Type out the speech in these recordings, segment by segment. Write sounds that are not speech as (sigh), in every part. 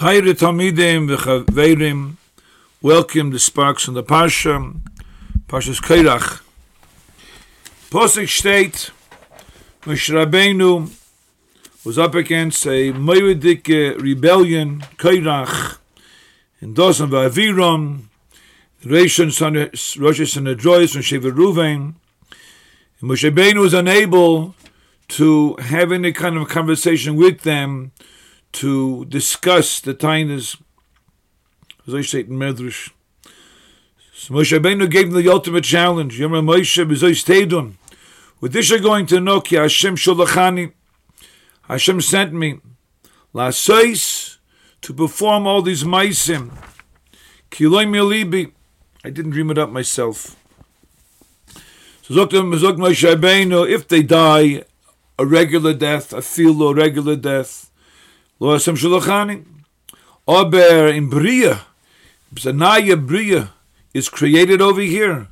Tayre Talmidim v'chaverim, welcome the sparks from the Parsha, Parsha's Kairach. Posik state, Moshe Rabbeinu was up against a Moedik rebellion, Kairach, in Dosan v'Aviron, the Rishon son Rosh Hashanah from Shevet Ruvain, Moshe Rabbeinu was unable to have any kind of conversation with them to discuss the tainas, as I say in Medrash. So Moshe Rabbeinu gave them the ultimate challenge. Yom Moshe b'zoy steidun. With this you're going to know ki Hashem sholachani. Hashem sent me. Lasois to perform all these maisim. Ki loy milibi. I didn't dream it up myself. So Zok Moshe Rabbeinu, if they die, a regular death, a a regular death. Lo Hashem Shulachani. Aber in Bria, Zanaya Bria. Is created over here.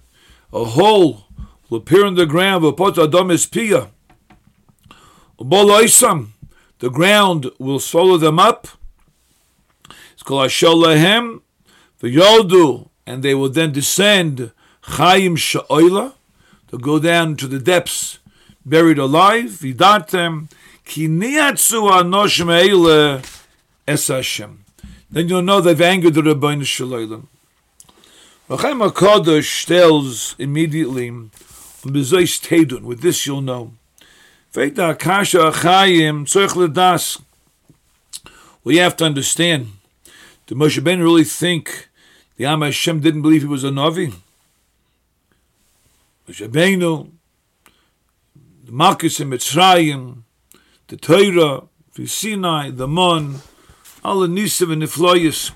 A hole will appear in the ground, put Adam is Pia. Boloisam, the ground will swallow them up. It's called Asholahem, the Yodu, and they will then descend. Chaim Sha'oila, to go down to the depths. Buried alive, vidatem, es Hashem. Then you'll know they've angered the Rabbeinu Shalom. Chaim HaKadosh tells immediately, with this you'll know. We have to understand, did Moshe Ben really think the Am Hashem didn't believe he was a Navi? Moshe Benu, the Malchus in Mitzrayim, the Torah, the Sinai, the Mon, all the Nisim and the Floyas,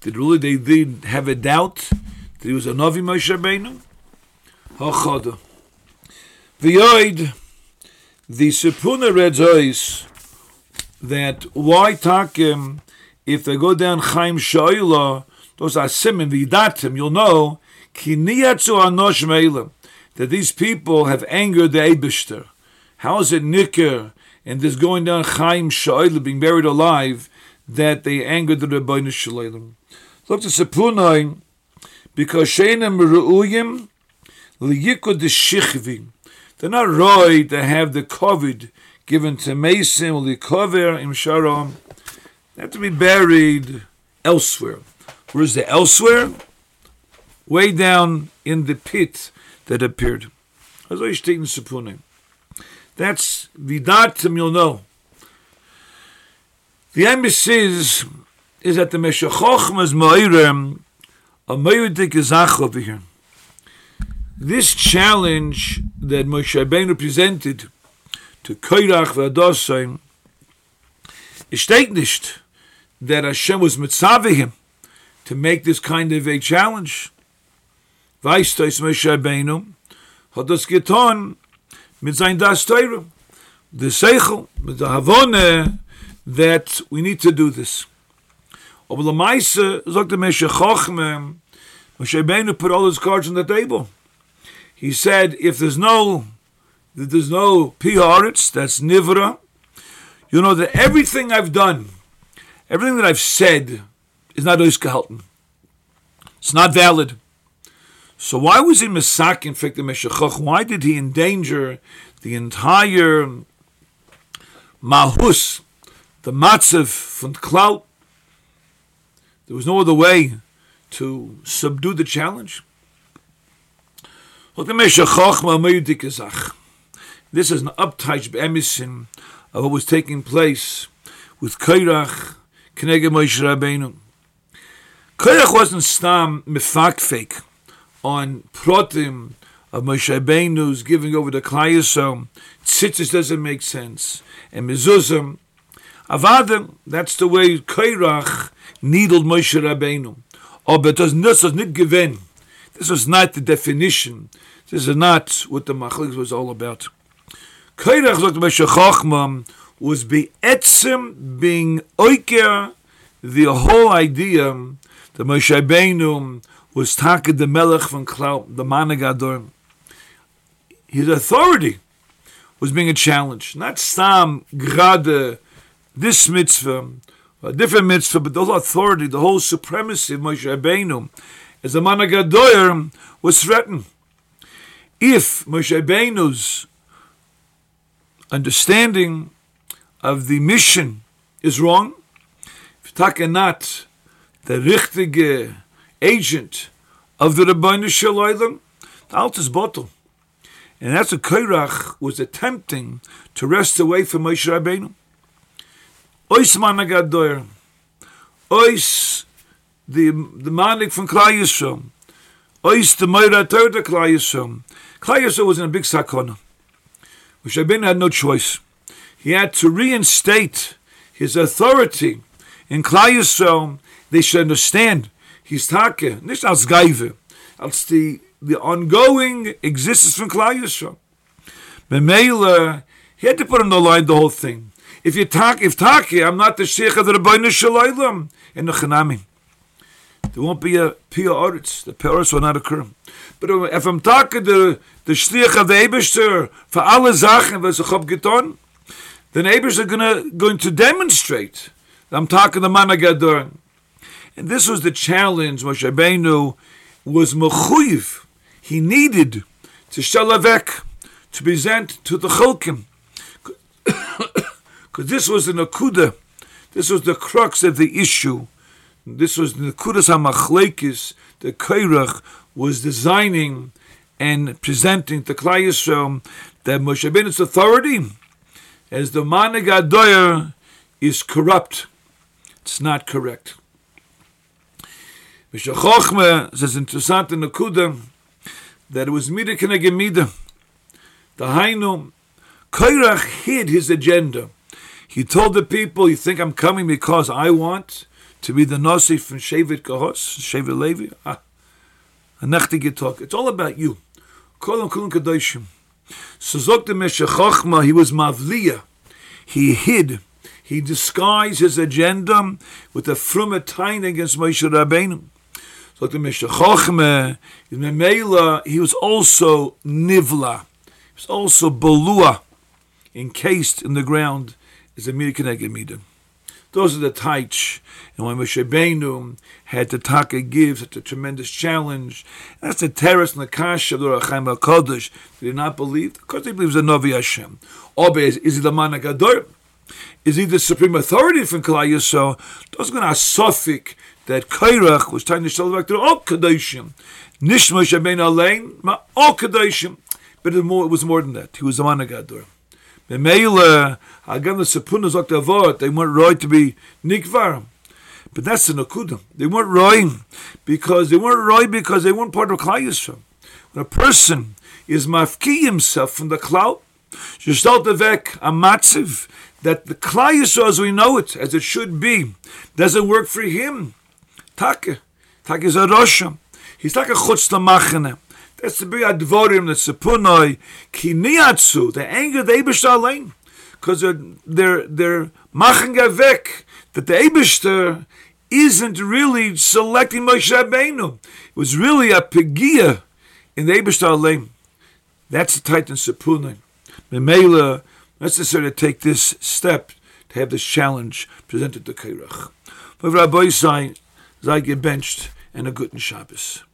did really they did have a doubt that he was a Navi Moshe Rabbeinu? Hachada. V'yoid, the Sepuna Red's eyes, that why Takim, if they go down Chaim Shoila, those are Simon Vidatim, you'll know, Ki niyatzu anosh me'ilim, that these people have angered the Eibishter. How is it nicker and this going down Chaim Sha'il being buried alive that they angered the Rabbeinu Shalom? Look to Sepunai because Sheinem Ru'uyim Liyikud Shichvi. They're not right to have the COVID given to Mason or the cover in Sharon. They have to be buried elsewhere. Where is the elsewhere? Way down in the pit that appeared. As I state in Sepunim. That's Vidatim, you'll know. The embassy is, is that the Meshachochmas Moirem, a Moirdik Izach over here. This challenge that Moshe Rabbeinu presented to Koirach v'Adosayim is steht nicht that Hashem was mitzvah him to make this kind of a challenge. Weißt du, Moshe Rabbeinu hat das getan mit sein das Teure. The Seichel, mit der Havone, that we need to do this. Aber the Meise, sagt der Meshech Chochme, Moshe Rabbeinu put all his cards on the table. He said, if there's no, if there's no Piharitz, that's Nivra, you know that everything I've done, everything that I've said, is not Oiskehalten. It's not valid. So why was he Mesak in fact the Meshachach? Why did he endanger the entire mahus, the Matzav from Klaut? There was no other way to subdue the challenge. This is an uptouch emisim of what was taking place with Kairach Keneged Moshe Rabbeinu. Kairach wasn't stam mifakfek on protim of Moshe Rabbeinu's giving over the Klayasom. Tzitzis doesn't make sense. And mezuzim, Avadim, that's the way Kairach needled Moshe Rabbeinu. Oh, but this was not given. This was not the definition. This is not what the Machlik was all about. Kairach looked Moshe Chachma was be etzim being oiker the whole idea that Moshe Rabbeinu was taka the melech von Klau, the Managador. His authority was being a challenge. Not Sam Grade, this mitzvah, a different mitzvah, but the whole authority, the whole supremacy of Moshe Rabbeinu as a man Agadoyer was threatened. If Moshe Rabbeinu's understanding of the mission is wrong, if Taka not the richtige agent of the Rabbeinu Shalom, the Altus bottle. And that's what Kairach was attempting to wrest away from Moshe Rabbeinu. Ois Managadoyer, Ois the the manik from Klal Yisrael, Ois the Meira Torah Klal Yisrael. Klal Yisrael was in a big sakona. Moshe Rabbeinu had no choice. He had to reinstate his authority in Klal Yisrael. They should understand his take, nicht als Geive, als the the ongoing existence from Klal Yisrael. Bemela, he had to put on the line the whole thing. If you talk, if talking, I'm not the sheikh of the Rabbeinu Shalom in the Chanami. There won't be a pia oritz. The pia oritz will not occur. But if I'm talking the the sheikh of the Eberster for alle Sachen, was ich hab getan, then Eberster gonna going to demonstrate. I'm talking the Managador. And this was the challenge. Moshe Rabbeinu was mechuyev. He needed to shalavek to present to the cholkim because (coughs) this was the nakuda. This was the crux of the issue. This was the nakudas hamachlekis the kairach was designing and presenting to Klal Yisrael that Moshe Rabbeinu's authority as the Managadoyer is corrupt. It's not correct. Meshech Chochme says in the Kudah that it was mida keneged mida. The Hainu, Kairach hid his agenda. He told the people, you think I'm coming because I want to be the Nasi from Shevet Kahos, Shevet Levi? Ah, talk. It's all about you. Kolam Meshach he was Mavliya. He hid. He disguised his agenda with a frumatain against Moshe Rabbeinu. So the Meshech Chochme, in Memela, he was also Nivla. He was also Balua, encased in the ground as a Mirkanegemidah. Those are the taich. And when Moshe Benu had to taka give such a tremendous challenge, that's the terrorist and the kash of the Rachaim HaKadosh. They did not believe, because they believe the Novi Hashem. Obe, is, is he the Managador? Is he the supreme authority from Klal Yisrael? Those are going to sofik that Kairach was trying to show back to all Kadoshim. Nishma Shabein Alein, all Kadoshim. But it, more, it was more than that. He was a Managador. Memele, again the Sapunas Oktavot, they weren't right to be Nikvar. But that's the Nakuda. They weren't right because they weren't right because they weren't part of Klal Yisrael. When a person is mafki himself from the cloud, Gestalt weg a matziv that the Klal Yisrael as we know it, as it should be, doesn't work for him. Take. Take is a Rosham. He's like a chutz lamachane. That's the big advorim, that's the punoi, ki niatsu, the anger of the. Because they're, they're, they're machen gavek, that the Ebershter isn't really selecting Moshe Rabbeinu. It was really a pegia in the allein. That's the Titan Sapunai. Memela, necessary to take this step to have this challenge presented to Kairach. Sei gebencht and a guten Shabbos.